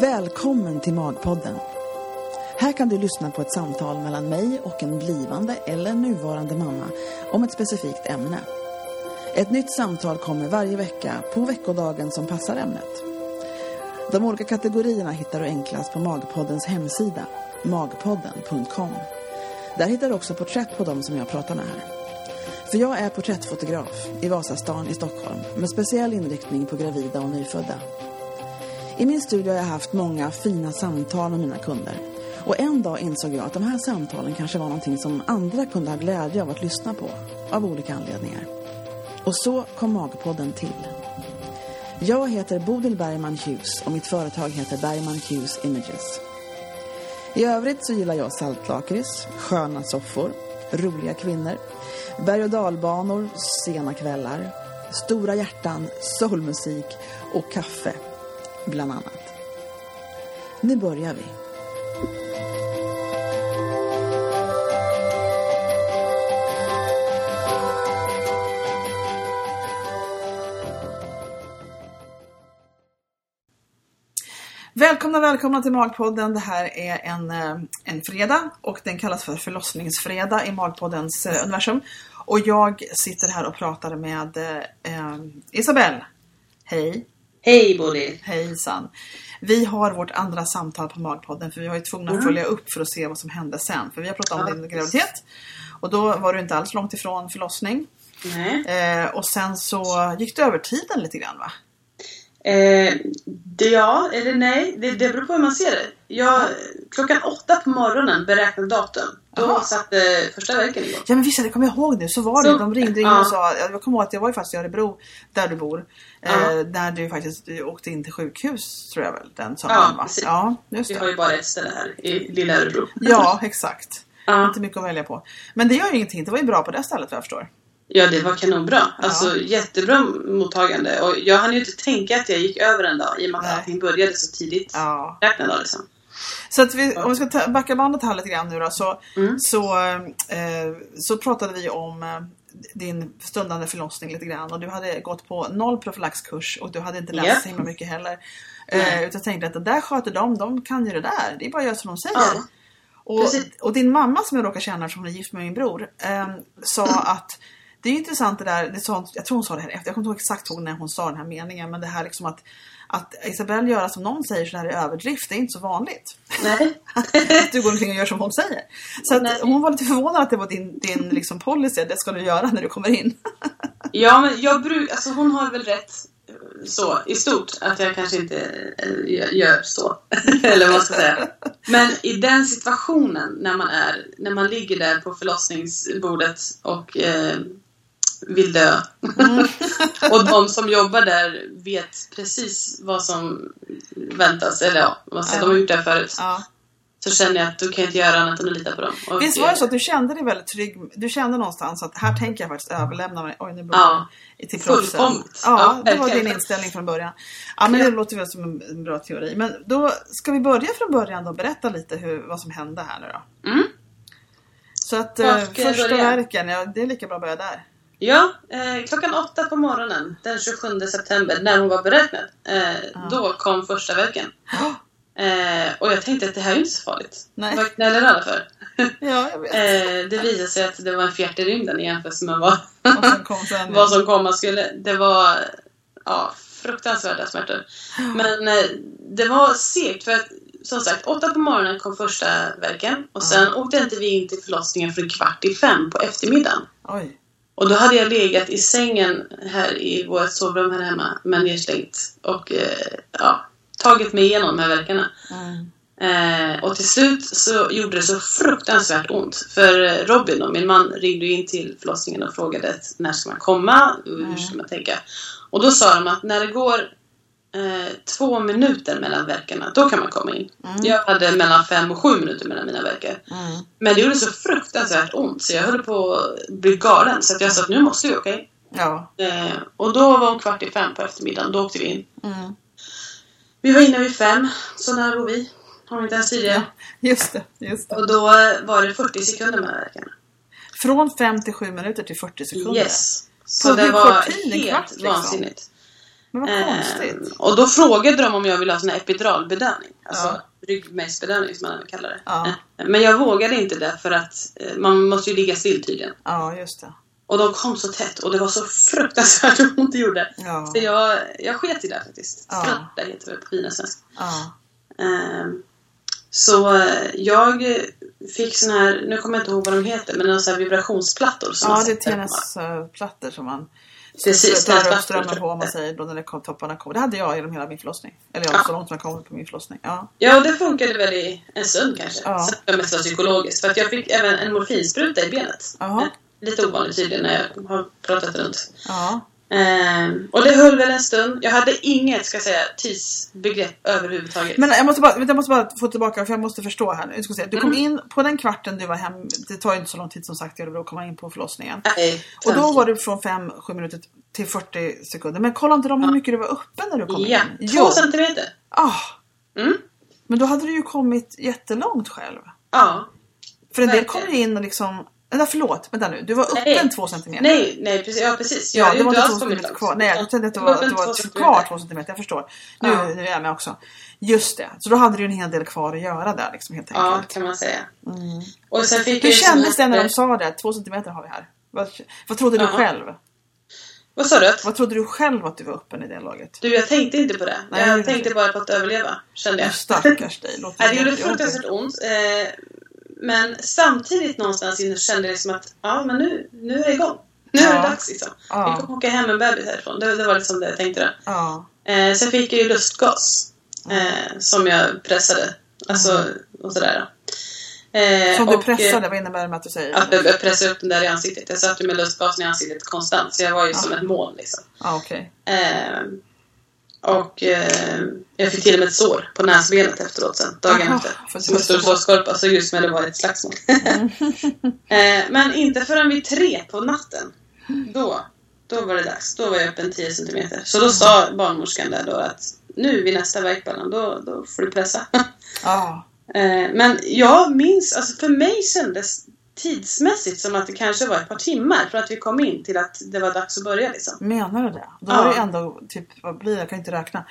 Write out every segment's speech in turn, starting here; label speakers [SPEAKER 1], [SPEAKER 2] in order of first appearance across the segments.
[SPEAKER 1] Välkommen till Magpodden. Här kan du lyssna på ett samtal mellan mig och en blivande eller nuvarande mamma om ett specifikt ämne. Ett nytt samtal kommer varje vecka på veckodagen som passar ämnet. De olika kategorierna hittar du enklast på Magpoddens hemsida, magpodden.com. Där hittar du också porträtt på dem som jag pratar med här. För jag är porträttfotograf i Vasastan i Stockholm med speciell inriktning på gravida och nyfödda. I min studio har jag haft många fina samtal med mina kunder. Och en dag insåg jag att de här samtalen kanske var någonting som andra kunde ha glädje av att lyssna på. Av olika anledningar. Och så kom Magpodden till. Jag heter Bodil Bergman Hughes och mitt företag heter Bergman Hughes Images. I övrigt så gillar jag saltlakrits, sköna soffor, roliga kvinnor, berg- och dalbanor, sena kvällar, stora hjärtan, soulmusik och kaffe, bland annat. Nu börjar vi. Välkomna, välkomna till Magpodden. Det här är en, eh, en fredag och den kallas för förlossningsfredag i Magpoddens eh, universum. Och jag sitter här och pratar med eh, Isabelle. Hej!
[SPEAKER 2] Hej Bodil!
[SPEAKER 1] Hejsan! Vi har vårt andra samtal på Magpodden för vi var ju tvungna att följa upp för att se vad som hände sen. För vi har pratat om
[SPEAKER 2] Ja,
[SPEAKER 1] din graviditet och då var du inte alls långt ifrån förlossning.
[SPEAKER 2] Nej.
[SPEAKER 1] Eh, och sen så gick du över tiden lite grann va?
[SPEAKER 2] Eh, det, ja, eller nej, det, det beror på hur man ser det. Jag, klockan åtta på morgonen beräknat datum. Då
[SPEAKER 1] Jaha.
[SPEAKER 2] satte första verken igång.
[SPEAKER 1] Ja men visst, det kommer jag ihåg nu. Så var det.
[SPEAKER 2] Så-
[SPEAKER 1] De ringde in
[SPEAKER 2] ja.
[SPEAKER 1] och sa, jag kommer ihåg att jag var ju faktiskt i Örebro, där du bor.
[SPEAKER 2] Ja.
[SPEAKER 1] Eh, där du faktiskt åkte in till sjukhus, tror jag väl, den
[SPEAKER 2] Ja,
[SPEAKER 1] sommaren va?
[SPEAKER 2] precis.
[SPEAKER 1] Ja, just
[SPEAKER 2] Vi har
[SPEAKER 1] det.
[SPEAKER 2] ju bara ett ställe här i lilla Örebro.
[SPEAKER 1] Ja, exakt.
[SPEAKER 2] ja.
[SPEAKER 1] Inte mycket att välja på. Men det gör ju ingenting, det var ju bra på det stället vad jag förstår.
[SPEAKER 2] Ja, det var kanonbra. Alltså jättebra mottagande. Och jag hann ju inte tänka att jag gick över en dag i och med att allting började så tidigt.
[SPEAKER 1] Ja.
[SPEAKER 2] Räkna dag liksom.
[SPEAKER 1] Så att vi, om vi ska ta, backa bandet här lite grann nu då, så,
[SPEAKER 2] Mm.
[SPEAKER 1] så, eh, så pratade vi om eh, din stundande förlossning lite grann och du hade gått på noll profylaxkurs och du hade inte läst
[SPEAKER 2] Japp.
[SPEAKER 1] så himla mycket heller. Eh,
[SPEAKER 2] Nej.
[SPEAKER 1] utan tänkte att det där sköter de, de kan ju det där. Det är bara att göra som de säger.
[SPEAKER 2] Ja.
[SPEAKER 1] Och, och din mamma som jag råkar känna hon är gift med min bror eh, sa att det är ju intressant det där, det sa, jag tror hon sa det här efter, jag kommer inte ihåg exakt ihåg när hon sa den här meningen men det här liksom att att Isabelle göra som någon säger så här i överdrift, det är inte så vanligt.
[SPEAKER 2] Nej.
[SPEAKER 1] att du går omkring och gör som hon säger. Så att hon var lite förvånad att det var din, din liksom policy, det ska du göra när du kommer in.
[SPEAKER 2] Ja, men jag brukar... Alltså hon har väl rätt eh, så i stort. Att jag kanske inte eh, gör- så. Eller vad ska säga. Men i den situationen när man är, när man ligger där på förlossningsbordet och eh, vill dö. och de som jobbar där vet precis vad som väntas. Eller ja, vad ska,
[SPEAKER 1] Ja.
[SPEAKER 2] de har gjort det förut.
[SPEAKER 1] Ja.
[SPEAKER 2] Så känner jag att då kan inte göra annat än att lita på dem. Och,
[SPEAKER 1] Visst var det så att du kände dig väldigt trygg? Du kände någonstans att här tänker jag faktiskt överlämna mig oj, nu börjar
[SPEAKER 2] Ja.
[SPEAKER 1] jag till proffsen. Ja,
[SPEAKER 2] Ja,
[SPEAKER 1] det var din inställning från början. Ja, men det låter väl som en- bra teori. Men då ska vi börja från början då. Berätta lite hur, vad som hände här nu då.
[SPEAKER 2] Mm.
[SPEAKER 1] Så att eh, första
[SPEAKER 2] börja?
[SPEAKER 1] verken, ja, det är lika bra att börja där.
[SPEAKER 2] Ja, eh, klockan åtta på morgonen den 27 september när hon var beräknad. Eh, Då kom första verken. Eh, och jag tänkte att det här är inte så farligt.
[SPEAKER 1] Nej.
[SPEAKER 2] Vad knäller alla för?
[SPEAKER 1] Ja, jag vet.
[SPEAKER 2] eh, det visade sig att det var en fjärt i rymden i jämförelse med vad,
[SPEAKER 1] som
[SPEAKER 2] vad som komma skulle. Det var ja, fruktansvärda smärtor. Men eh, det var segt för att som sagt, åtta på morgonen kom första verken och sen åkte inte vi in till förlossningen förrän kvart i fem på eftermiddagen.
[SPEAKER 1] Oj.
[SPEAKER 2] Och då hade jag legat i sängen här i vårt sovrum här hemma med nedslängt och eh, ja, tagit mig igenom de här verkarna.
[SPEAKER 1] Mm.
[SPEAKER 2] Eh, och till slut så gjorde det så fruktansvärt ont. För eh, Robin och min man ringde in till förlossningen och frågade när ska man komma? Hur ska man tänka? Och då sa de att när det går eh, två minuter mellan verkarna, då kan man komma in. Jag hade mellan fem och sju minuter mellan mina verkar.
[SPEAKER 1] Mm.
[SPEAKER 2] Men det gjorde så fruktansvärt ont så jag höll på att bli galen. Så att jag sa att nu måste vi åka in.
[SPEAKER 1] Ja.
[SPEAKER 2] Eh, och då var hon kvart i fem på eftermiddagen. Då åkte vi in.
[SPEAKER 1] Mm.
[SPEAKER 2] Vi var inne vid fem. Så nära bor vi. Har vi inte ens tidigare.
[SPEAKER 1] Just det, just det.
[SPEAKER 2] Och då var det 40 sekunder mellan verkarna.
[SPEAKER 1] Från 5 till 7 minuter till 40 sekunder.
[SPEAKER 2] Yes. Så
[SPEAKER 1] På
[SPEAKER 2] det var helt
[SPEAKER 1] liksom?
[SPEAKER 2] vansinnigt.
[SPEAKER 1] Men vad
[SPEAKER 2] Ehm,
[SPEAKER 1] konstigt.
[SPEAKER 2] och då frågade de om jag ville ha sån här epiduralbedövning. Alltså
[SPEAKER 1] Ja.
[SPEAKER 2] ryggmärgsbedövning som man kallar det.
[SPEAKER 1] Ja.
[SPEAKER 2] Eh, Men jag vågade inte det för att eh, man måste ju ligga still tydligen.
[SPEAKER 1] Ja, just det.
[SPEAKER 2] Och de kom så tätt och det var så fruktansvärt ont det gjorde.
[SPEAKER 1] Ja.
[SPEAKER 2] Så jag, jag sket i det faktiskt.
[SPEAKER 1] Ja.
[SPEAKER 2] Heter det på fina svenska.
[SPEAKER 1] Ja.
[SPEAKER 2] Ehm, så eh, jag fick sån här, nu kommer jag inte ihåg vad de heter, men sån här vibrationsplattor. Som
[SPEAKER 1] ja, det är. TNS-plattor som man
[SPEAKER 2] Precis,
[SPEAKER 1] strömmen på om man säger då när det kom, topparna kommer. Det hade jag genom hela min förlossning. Eller ja,
[SPEAKER 2] Ja.
[SPEAKER 1] så långt man kom på min förlossning. Ja.
[SPEAKER 2] Ja, och det funkade väl i en stund kanske.
[SPEAKER 1] Ja.
[SPEAKER 2] Så det var mest psykologiskt. För att jag fick även en morfinspruta i benet.
[SPEAKER 1] Jaha.
[SPEAKER 2] Eh, Lite ovanligt tydligen när jag har pratat runt.
[SPEAKER 1] Ja.
[SPEAKER 2] Ehm, och det höll väl en stund. Jag hade inget, ska jag säga, tidsbegrepp överhuvudtaget.
[SPEAKER 1] Men jag måste, bara, jag måste bara få tillbaka, för jag måste förstå här nu. Ska säga, Du kom
[SPEAKER 2] Mm.
[SPEAKER 1] in på den kvarten du var hem. Det tar ju inte så lång tid som sagt i Örebro att komma in på förlossningen.
[SPEAKER 2] Nej,
[SPEAKER 1] Och då var du från 5-7 minuter till 40 sekunder. Men kolla inte de hur mycket du var uppe när du kom
[SPEAKER 2] Ja,
[SPEAKER 1] in?
[SPEAKER 2] två centimeter.
[SPEAKER 1] Ah,
[SPEAKER 2] Mm.
[SPEAKER 1] men då hade du ju kommit jättelångt själv.
[SPEAKER 2] Ja.
[SPEAKER 1] För en del kommer in och liksom... Nej, förlåt, vänta nu. Du var uppe
[SPEAKER 2] Nej.
[SPEAKER 1] en två centimeter.
[SPEAKER 2] Nej, nej precis. Ja, precis. Jag
[SPEAKER 1] Ja, det var
[SPEAKER 2] inte
[SPEAKER 1] två centimeter kvar. Nej, jag trodde att det var, att det
[SPEAKER 2] två
[SPEAKER 1] var
[SPEAKER 2] centimeter.
[SPEAKER 1] kvar två centimeter. Jag förstår. Nu,
[SPEAKER 2] Ja.
[SPEAKER 1] nu är jag med också. Just det. Så då hade du en hel del kvar att göra där liksom helt
[SPEAKER 2] Ja,
[SPEAKER 1] enkelt.
[SPEAKER 2] kan man säga.
[SPEAKER 1] Mm.
[SPEAKER 2] Och sen fick
[SPEAKER 1] Hur kändes det när de sa det? Två centimeter har vi här. Vad, vad trodde du
[SPEAKER 2] Ja.
[SPEAKER 1] själv?
[SPEAKER 2] Vad sa du?
[SPEAKER 1] Vad trodde du själv att du var öppen i det laget?
[SPEAKER 2] Du, jag tänkte inte på det.
[SPEAKER 1] Nej,
[SPEAKER 2] jag tänkte bara på att överleva, kände jag.
[SPEAKER 1] Stackars dig. Låter
[SPEAKER 2] det gjorde fruktansvärt ont. Eh, men samtidigt någonstans inne kände jag som att ja, men nu, nu är det igång. Nu är det
[SPEAKER 1] Ja.
[SPEAKER 2] dags liksom.
[SPEAKER 1] Ja.
[SPEAKER 2] Vi kommer åka hem en bebis härifrån. Det, det var liksom det jag tänkte då.
[SPEAKER 1] Ja.
[SPEAKER 2] Eh, sen fick jag ju lustgas. Eh, som jag pressade. Alltså, och sådär. Eh,
[SPEAKER 1] Som du
[SPEAKER 2] och,
[SPEAKER 1] pressade, vad innebär det med att du säger?
[SPEAKER 2] Att jag jag pressade upp den där i ansiktet. Jag satt ju med lustgasen i ansiktet konstant. Så jag var ju som
[SPEAKER 1] Ja.
[SPEAKER 2] ett moln liksom.
[SPEAKER 1] Ja, okej.
[SPEAKER 2] Och eh, jag fick till och med ett sår på näsbenet efteråt sen, dagen
[SPEAKER 1] Aha,
[SPEAKER 2] efter. Som en stor sårskorpa, såg ut som det var ett slagsmål. eh, men inte förrän vid tre på natten, då, då var det dags. Då var jag uppe en 10 centimeter. Så då sa barnmorskan där då att nu vid nästa värkballan, då, då får du pressa.
[SPEAKER 1] Ja.
[SPEAKER 2] Eh, Men jag minns, alltså för mig kändes tidsmässigt som att det kanske var ett par timmar från att vi kom in till att det var dags att börja liksom.
[SPEAKER 1] Menar du det? Då
[SPEAKER 2] Ja.
[SPEAKER 1] var det ändå typ, vad blir det? Jag kan inte räkna.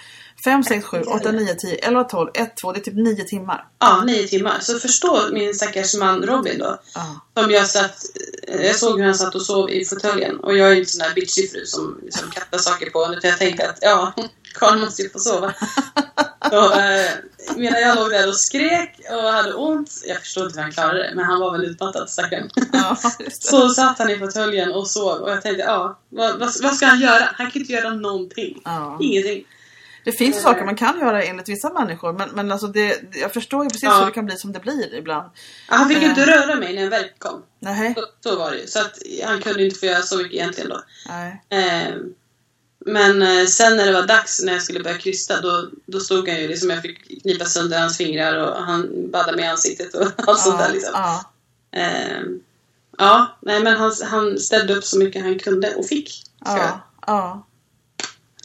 [SPEAKER 1] 5, 6, 7, 8, 9, 10, 11, 12, 1, 2. Det är typ 9 timmar.
[SPEAKER 2] Ja, nio timmar. Så förstå min stackars man Robin då.
[SPEAKER 1] Ja.
[SPEAKER 2] Som jag satt, jag såg hur han satt och sov i fåtöljen. Och jag är ju inte sån där bitchig fru som liksom kastar saker på honom. Utan jag tänkte att ja, Karl måste ju få sova. Så, eh, medan jag låg där och skrek och hade ont. Jag förstår inte hur han klarade det. Men han var väl utmattad stackaren.
[SPEAKER 1] Ja.
[SPEAKER 2] Så satt han i fåtöljen och sov. Och jag tänkte ja, vad, vad, vad ska han göra? Han kan inte göra någonting.
[SPEAKER 1] Ja.
[SPEAKER 2] Ingenting.
[SPEAKER 1] Det finns saker man kan göra enligt vissa människor. Men, men alltså det, jag förstår ju precis
[SPEAKER 2] Ja.
[SPEAKER 1] hur det kan bli som det blir ibland.
[SPEAKER 2] Ja, Han fick ju
[SPEAKER 1] Eh.
[SPEAKER 2] inte röra mig när en värk kom.
[SPEAKER 1] Nej.
[SPEAKER 2] Så, så var det ju. Så att han kunde inte få göra så mycket egentligen då.
[SPEAKER 1] Nej.
[SPEAKER 2] Eh, men eh, sen när det var dags, när jag skulle börja krysta, då, då stod han ju liksom, jag fick knipa sönder hans fingrar och han baddade mig i ansiktet och allt sånt där liksom.
[SPEAKER 1] ja.
[SPEAKER 2] Eh, ja, nej men han, han ställde upp så mycket han kunde och fick.
[SPEAKER 1] Ja. ja.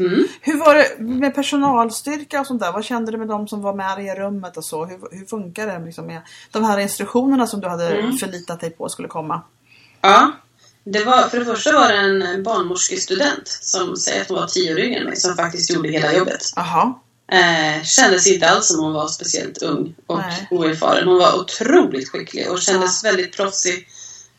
[SPEAKER 2] Mm.
[SPEAKER 1] Hur var det med personalstyrka och sånt där? Vad kände du med de som var med i rummet och så? Hur, hur funkar det liksom med de här instruktionerna som du hade
[SPEAKER 2] Mm.
[SPEAKER 1] förlitat dig på skulle komma?
[SPEAKER 2] Ja. Det var, för det första var det en barnmorskestudent som säger att hon var tio år yngre än mig som faktiskt gjorde hela jobbet.
[SPEAKER 1] Jaha.
[SPEAKER 2] Eh, kändes inte alls som hon var speciellt ung och
[SPEAKER 1] Nej.
[SPEAKER 2] oerfaren. Hon var otroligt skicklig och kändes väldigt proffsig.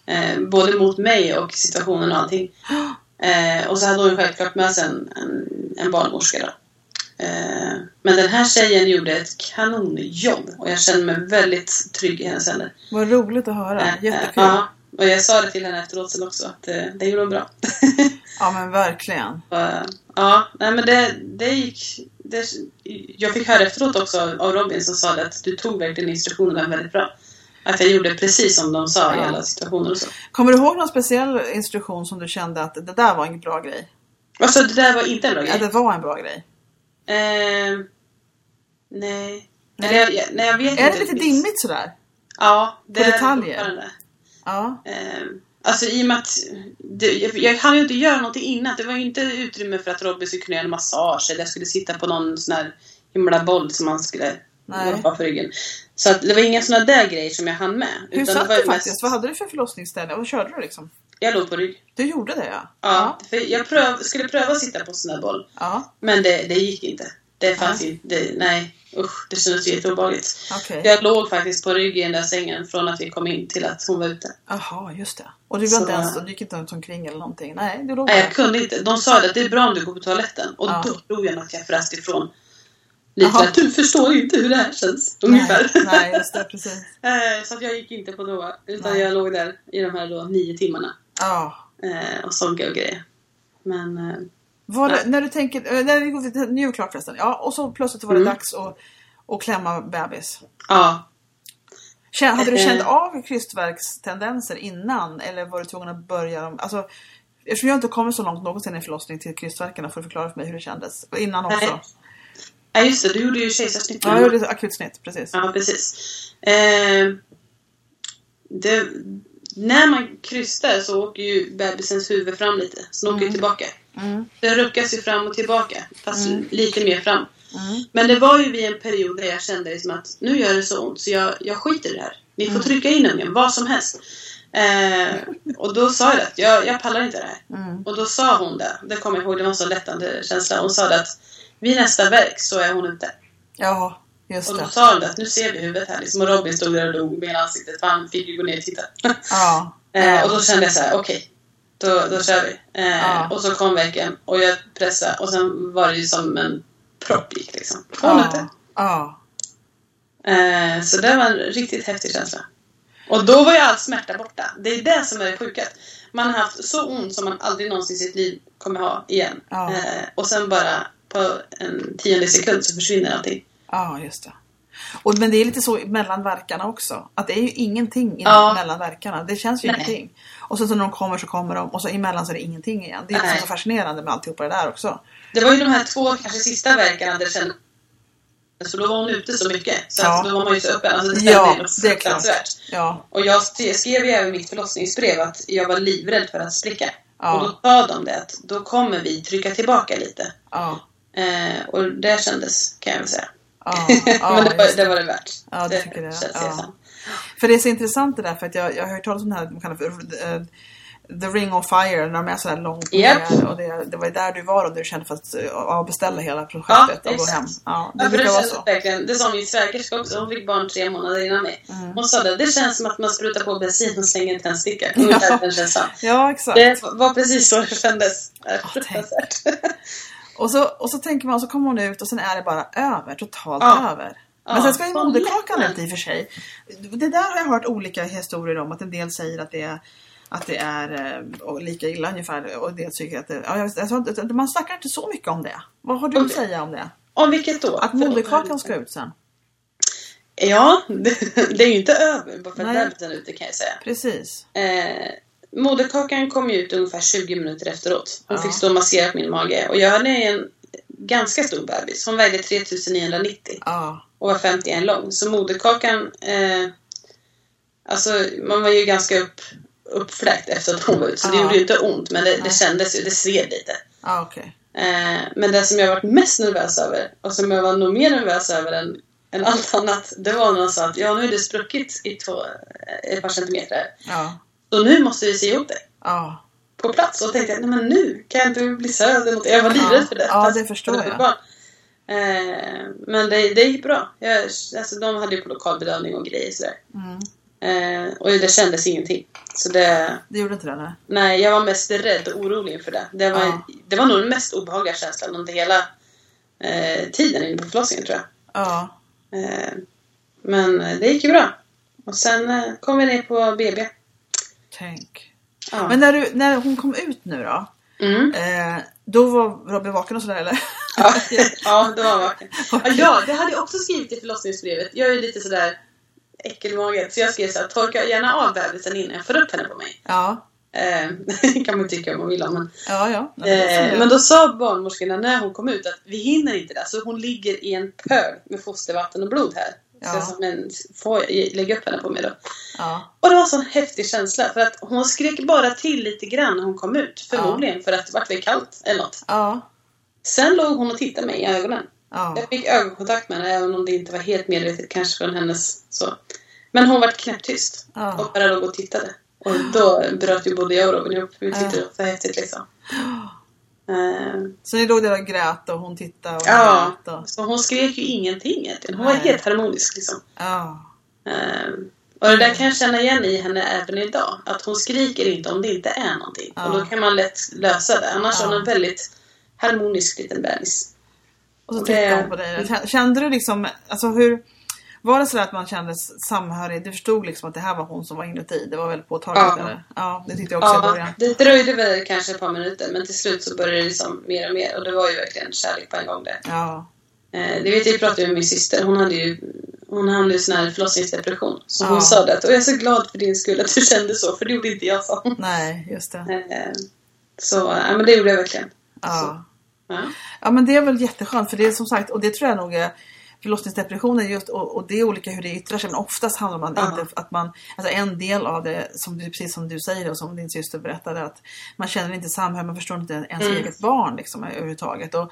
[SPEAKER 2] Eh, både mot mig och situationen och allting. Eh, och så hade hon självklart med sig en, en, en barnmorska då. Eh, men den här tjejen gjorde ett kanonjobb och jag kände mig väldigt trygg i hennes händer.
[SPEAKER 1] Vad roligt att höra.
[SPEAKER 2] Eh,
[SPEAKER 1] Jättekul.
[SPEAKER 2] ja, och jag sa det till henne efteråt sen också att eh, det gjorde hon bra.
[SPEAKER 1] Ja men verkligen.
[SPEAKER 2] Ja, nej men det, det gick... Det, jag fick höra efteråt också av Robin som sa det att du tog verkligen instruktionerna väldigt bra. Att jag gjorde precis som de sa i
[SPEAKER 1] Ja.
[SPEAKER 2] alla situationer och så.
[SPEAKER 1] Kommer du ihåg någon speciell instruktion som du kände att det där var en bra grej?
[SPEAKER 2] Alltså det där var inte en bra
[SPEAKER 1] Ja,
[SPEAKER 2] grej.
[SPEAKER 1] det var en bra grej.
[SPEAKER 2] Eh, nej.
[SPEAKER 1] Nej.
[SPEAKER 2] Jag, nej, jag
[SPEAKER 1] Är det lite dimmigt sådär?
[SPEAKER 2] Ja, det
[SPEAKER 1] På
[SPEAKER 2] är det
[SPEAKER 1] detaljer? Ja.
[SPEAKER 2] Eh, alltså i och med att det, jag, jag hann ju inte göra någonting innan. Det var ju inte utrymme för att Robin skulle kunna göra en massage eller jag skulle sitta på någon sån här himla boll som man skulle hoppa för ryggen. Så att det var inga såna där grejer som jag hann med.
[SPEAKER 1] Hur
[SPEAKER 2] utan
[SPEAKER 1] satt
[SPEAKER 2] det var
[SPEAKER 1] du faktiskt?
[SPEAKER 2] mest-
[SPEAKER 1] Vad hade du för förlossningsställe? Vad körde du liksom?
[SPEAKER 2] Jag låg på rygg.
[SPEAKER 1] Du gjorde det ja?
[SPEAKER 2] Ja, för jag pröv, skulle pröva att sitta på sån här boll.
[SPEAKER 1] Ja,
[SPEAKER 2] Men det, det gick inte. Det fanns inte. Det, nej, usch. Det kändes jätteobehagligt.
[SPEAKER 1] okej.
[SPEAKER 2] Jag låg faktiskt på rygg i den där sängen från att vi kom in till att hon var ute.
[SPEAKER 1] Jaha, just det. Och du, var
[SPEAKER 2] Så-
[SPEAKER 1] inte ens, du gick inte ens omkring eller någonting? Nej, du låg
[SPEAKER 2] Nej, jag kunde inte. De sa att det är bra om du går på toaletten. Och
[SPEAKER 1] Ja.
[SPEAKER 2] då tror jag att jag fräste ifrån. Lite att du förstår inte hur det här känns. Ungefär.
[SPEAKER 1] Nej, nej, just det, precis.
[SPEAKER 2] Eh, så att jag gick inte på toa. Utan
[SPEAKER 1] Nej.
[SPEAKER 2] jag låg där i de här då nio timmarna.
[SPEAKER 1] Ja.
[SPEAKER 2] Eh, och såg och grejer. Men eh,
[SPEAKER 1] det, när du tänker, eh, när går till, nu är det klart förresten. Ja, och så plötsligt var det
[SPEAKER 2] Mm.
[SPEAKER 1] dags att, att klämma bebis.
[SPEAKER 2] ja.
[SPEAKER 1] Känn, hade du
[SPEAKER 2] Eh.
[SPEAKER 1] känt av krystvärkstendenser innan eller var du tvungen att börja dem? Alltså, eftersom jag inte kommit så långt någonsin i förlossning till krystvärkarna får du förklara för mig hur det kändes. Innan också.
[SPEAKER 2] Nej. Ja just det, du gjorde ju kejsarsnitt.
[SPEAKER 1] Ja, jag gjorde akutsnitt, precis.
[SPEAKER 2] Ja, precis. Eh, det, när man krystar så åker ju bebisens huvud fram lite. Så den åker ju tillbaka.
[SPEAKER 1] Mm.
[SPEAKER 2] Den ruckas ju fram och tillbaka. Fast
[SPEAKER 1] Mm.
[SPEAKER 2] lite mer fram.
[SPEAKER 1] Mm.
[SPEAKER 2] Men det var ju vid en period där jag kände liksom att nu gör det så ont så jag, jag skiter i det här. Ni får
[SPEAKER 1] Mm.
[SPEAKER 2] trycka in ungen, vad som helst. Eh, och då sa jag det att jag, jag pallar inte det här.
[SPEAKER 1] Mm.
[SPEAKER 2] Och då sa hon det, det kommer jag ihåg, det var en så lättande känsla. Hon sa det att vid nästa verk så är hon ute.
[SPEAKER 1] Ja, just
[SPEAKER 2] Och då
[SPEAKER 1] det.
[SPEAKER 2] sa hon det att nu ser vi huvudet här liksom. Och Robin stod där och log med hela ansiktet för han fick ju gå ner och titta.
[SPEAKER 1] Ja.
[SPEAKER 2] eh, och då kände jag så här: okej. Då, då kör vi. Eh,
[SPEAKER 1] Ja.
[SPEAKER 2] Och så kom verken och jag pressade och sen var det ju som en propp gick liksom. Ute.
[SPEAKER 1] Ja. ja.
[SPEAKER 2] Eh, så det var en riktigt häftig känsla. Och då var ju all smärta borta. Det är det som är det sjuka. Man har haft så ont som man aldrig någonsin i sitt liv kommer ha igen.
[SPEAKER 1] Ja.
[SPEAKER 2] Eh, och sen bara på en tionde sekund så försvinner allting.
[SPEAKER 1] Ja, just det. Och, men det är lite så mellan verkarna också. Att det är ju ingenting i-
[SPEAKER 2] Ja.
[SPEAKER 1] mellan verkarna. Det känns ju
[SPEAKER 2] Nej.
[SPEAKER 1] ingenting. Och sen så när de kommer så kommer de och så emellan så är det ingenting igen. Det är
[SPEAKER 2] Nej.
[SPEAKER 1] så fascinerande med alltihopa det där också.
[SPEAKER 2] Det var ju de här två kanske sista verkarna där det kändes så då var hon ute så mycket. Så
[SPEAKER 1] Ja.
[SPEAKER 2] att då var man ju så öppen. Alltså det
[SPEAKER 1] Ja,
[SPEAKER 2] ja,
[SPEAKER 1] det är klart. Ja,
[SPEAKER 2] Och jag sk- skrev ju även mitt förlossningsbrev att jag var livrädd för att spricka.
[SPEAKER 1] Ja.
[SPEAKER 2] Och då sa de det att då kommer vi trycka tillbaka lite.
[SPEAKER 1] ja,
[SPEAKER 2] Eh, och det kändes, kan jag väl säga.
[SPEAKER 1] Ja. ja
[SPEAKER 2] Men det var, det var det värt.
[SPEAKER 1] Ja, det tycker jag. Ja. För det är så intressant det där för att jag, jag har hört talas om det här de kallar för eh, The Ring of Fire när de är sådär långt
[SPEAKER 2] Japp.
[SPEAKER 1] ner. Och det, det var där du var och du kände för att eh, avbeställa hela projektet och gå hem. Ja, det
[SPEAKER 2] Ja,
[SPEAKER 1] brukar
[SPEAKER 2] det,
[SPEAKER 1] vara så.
[SPEAKER 2] verkligen, det sa min svägerska också, hon fick barn tre månader innan mig.
[SPEAKER 1] Mm.
[SPEAKER 2] Hon sa det, det känns som att man sprutar på bensin och slänger en tändsticka. Känslan.
[SPEAKER 1] Ja, exakt.
[SPEAKER 2] Det var precis så det kändes. Fruktansvärt.
[SPEAKER 1] Och så, och så tänker man, och så kommer hon ut och sen är det bara över, totalt
[SPEAKER 2] Ja.
[SPEAKER 1] över.
[SPEAKER 2] Ja,
[SPEAKER 1] Men sen ska ju moderkakan ut i och för sig. Det där har jag hört olika historier om, att en del säger att det är att det är eh, och lika illa ungefär och en del tycker att det, ja, inte- man snackar inte så mycket om det. Vad har du att
[SPEAKER 2] Okej.
[SPEAKER 1] säga om det?
[SPEAKER 2] Om vilket då?
[SPEAKER 1] Att moderkakan ska ut sen?
[SPEAKER 2] Ja, det, det är ju inte över bara för att bebisen är ute kan jag säga.
[SPEAKER 1] Precis.
[SPEAKER 2] Eh, moderkakan kom ut ungefär 20 minuter efteråt. Hon
[SPEAKER 1] Ja.
[SPEAKER 2] fick stå och massera på min mage. Och jag hade en ganska stor bebis. Hon vägde 3990
[SPEAKER 1] Ja.
[SPEAKER 2] och var 51 lång. Så moderkakan... Eh, alltså, man var ju ganska upp, uppfläkt efter att hon var ute. Så det
[SPEAKER 1] Ja.
[SPEAKER 2] gjorde ju inte ont, men det, det kändes ju. Det sved lite.
[SPEAKER 1] Ja, okej.
[SPEAKER 2] Eh, men det som jag varit mest nervös över, och som jag var nog mer nervös över än, än allt annat, det var när de sa att ja, nu är det spruckit i två, eh, ett par centimeter.
[SPEAKER 1] Ja.
[SPEAKER 2] Så nu måste vi sy ihop det
[SPEAKER 1] Ja.
[SPEAKER 2] på plats. Och tänkte jag, nej men nu kan jag inte bli sövd eller något. Jag var livrädd för det.
[SPEAKER 1] Ja, det förstår
[SPEAKER 2] jag.
[SPEAKER 1] jag.
[SPEAKER 2] Eh, men det, det gick bra. Jag, alltså, de hade ju på lokalbedövning och grejer sådär.
[SPEAKER 1] Mm.
[SPEAKER 2] Eh, och det kändes ingenting. Så det,
[SPEAKER 1] Det gjorde inte det? Nej.
[SPEAKER 2] nej, jag var mest rädd och orolig inför det. Det var,
[SPEAKER 1] Ja.
[SPEAKER 2] det var nog den mest obehagliga känslan under hela eh, tiden inne på förlossningen tror jag.
[SPEAKER 1] Ja.
[SPEAKER 2] Eh, men det gick ju bra. Och sen kom vi ner på BB.
[SPEAKER 1] Tänk.
[SPEAKER 2] Ja.
[SPEAKER 1] Men när, du, när hon kom ut nu då?
[SPEAKER 2] Mm.
[SPEAKER 1] Eh, då var Robin vaken och sådär eller?
[SPEAKER 2] Ja, ja, det var vaken. Ja, ja, det hade jag också skrivit i förlossningsbrevet. Jag är lite sådär äckelmagad. Så jag skrev såhär, torka gärna av bebisen innan jag får upp henne på mig.
[SPEAKER 1] Ja.
[SPEAKER 2] Eh, kan man tycka om man vill men,
[SPEAKER 1] Ja, ja. Är
[SPEAKER 2] eh, men då sa barnmorskorna när hon kom ut att vi hinner inte det. Så hon ligger i en pöl med fostervatten och blod här. Så
[SPEAKER 1] Ja.
[SPEAKER 2] sa, men får jag lägga upp henne på mig då?
[SPEAKER 1] Ja.
[SPEAKER 2] Och det var en sån häftig känsla för att hon skrek bara till lite grann när hon kom ut. Förmodligen för att det vart väl kallt eller något.
[SPEAKER 1] Ja.
[SPEAKER 2] Sen låg hon och tittade mig i ögonen.
[SPEAKER 1] Ja.
[SPEAKER 2] Jag fick ögonkontakt med henne även om det inte var helt medvetet kanske från hennes så. Men hon vart knäpptyst
[SPEAKER 1] Ja.
[SPEAKER 2] och bara låg och tittade. Och då bröt ju både jag och Robin ihop. Vi tyckte det var för häftigt liksom. Eh,
[SPEAKER 1] Så ni låg där och grät och hon tittade och
[SPEAKER 2] Ja.
[SPEAKER 1] grät och...
[SPEAKER 2] så hon skrek ju ingenting egentligen. Hon var
[SPEAKER 1] Nej.
[SPEAKER 2] helt harmonisk liksom.
[SPEAKER 1] Ja.
[SPEAKER 2] Eh, och det där kan jag känna igen i henne även idag. Att hon skriker inte om det inte är någonting.
[SPEAKER 1] Ja.
[SPEAKER 2] Och då kan man lätt lösa det. Annars
[SPEAKER 1] Ja.
[SPEAKER 2] är hon en väldigt harmonisk liten bebis.
[SPEAKER 1] Och så
[SPEAKER 2] det-
[SPEAKER 1] hon på dig. Kän- Kände du liksom, alltså hur... Var det så att man kände samhörighet? Du förstod liksom att det här var hon som var inuti? Det var väldigt påtagligt
[SPEAKER 2] Ja.
[SPEAKER 1] eller? Ja, det tyckte jag också i
[SPEAKER 2] Ja,
[SPEAKER 1] början.
[SPEAKER 2] det dröjde väl kanske ett par minuter men till slut så började det liksom mer och mer och det var ju verkligen kärlek på en gång där.
[SPEAKER 1] Ja.
[SPEAKER 2] Eh, det vet jag, jag pratade med min syster, hon hade ju hon hade sån här förlossningsdepression. Så
[SPEAKER 1] Ja.
[SPEAKER 2] hon sa det att och jag är så glad för din skull att du kände så för det gjorde inte jag hon.
[SPEAKER 1] Nej, just det.
[SPEAKER 2] Eh, så ja, men det gjorde jag verkligen.
[SPEAKER 1] Ja.
[SPEAKER 2] Ja.
[SPEAKER 1] Ja men det är väl jätteskönt för det är som sagt och det tror jag nog är förlossningsdepressionen just och, och det är olika hur det yttrar sig men oftast handlar om att,
[SPEAKER 2] Ja.
[SPEAKER 1] inte, att man, alltså en del av det som du, precis som du säger och som din syster berättade att man känner inte samhörighet, man förstår inte ens
[SPEAKER 2] Mm.
[SPEAKER 1] eget barn liksom överhuvudtaget och,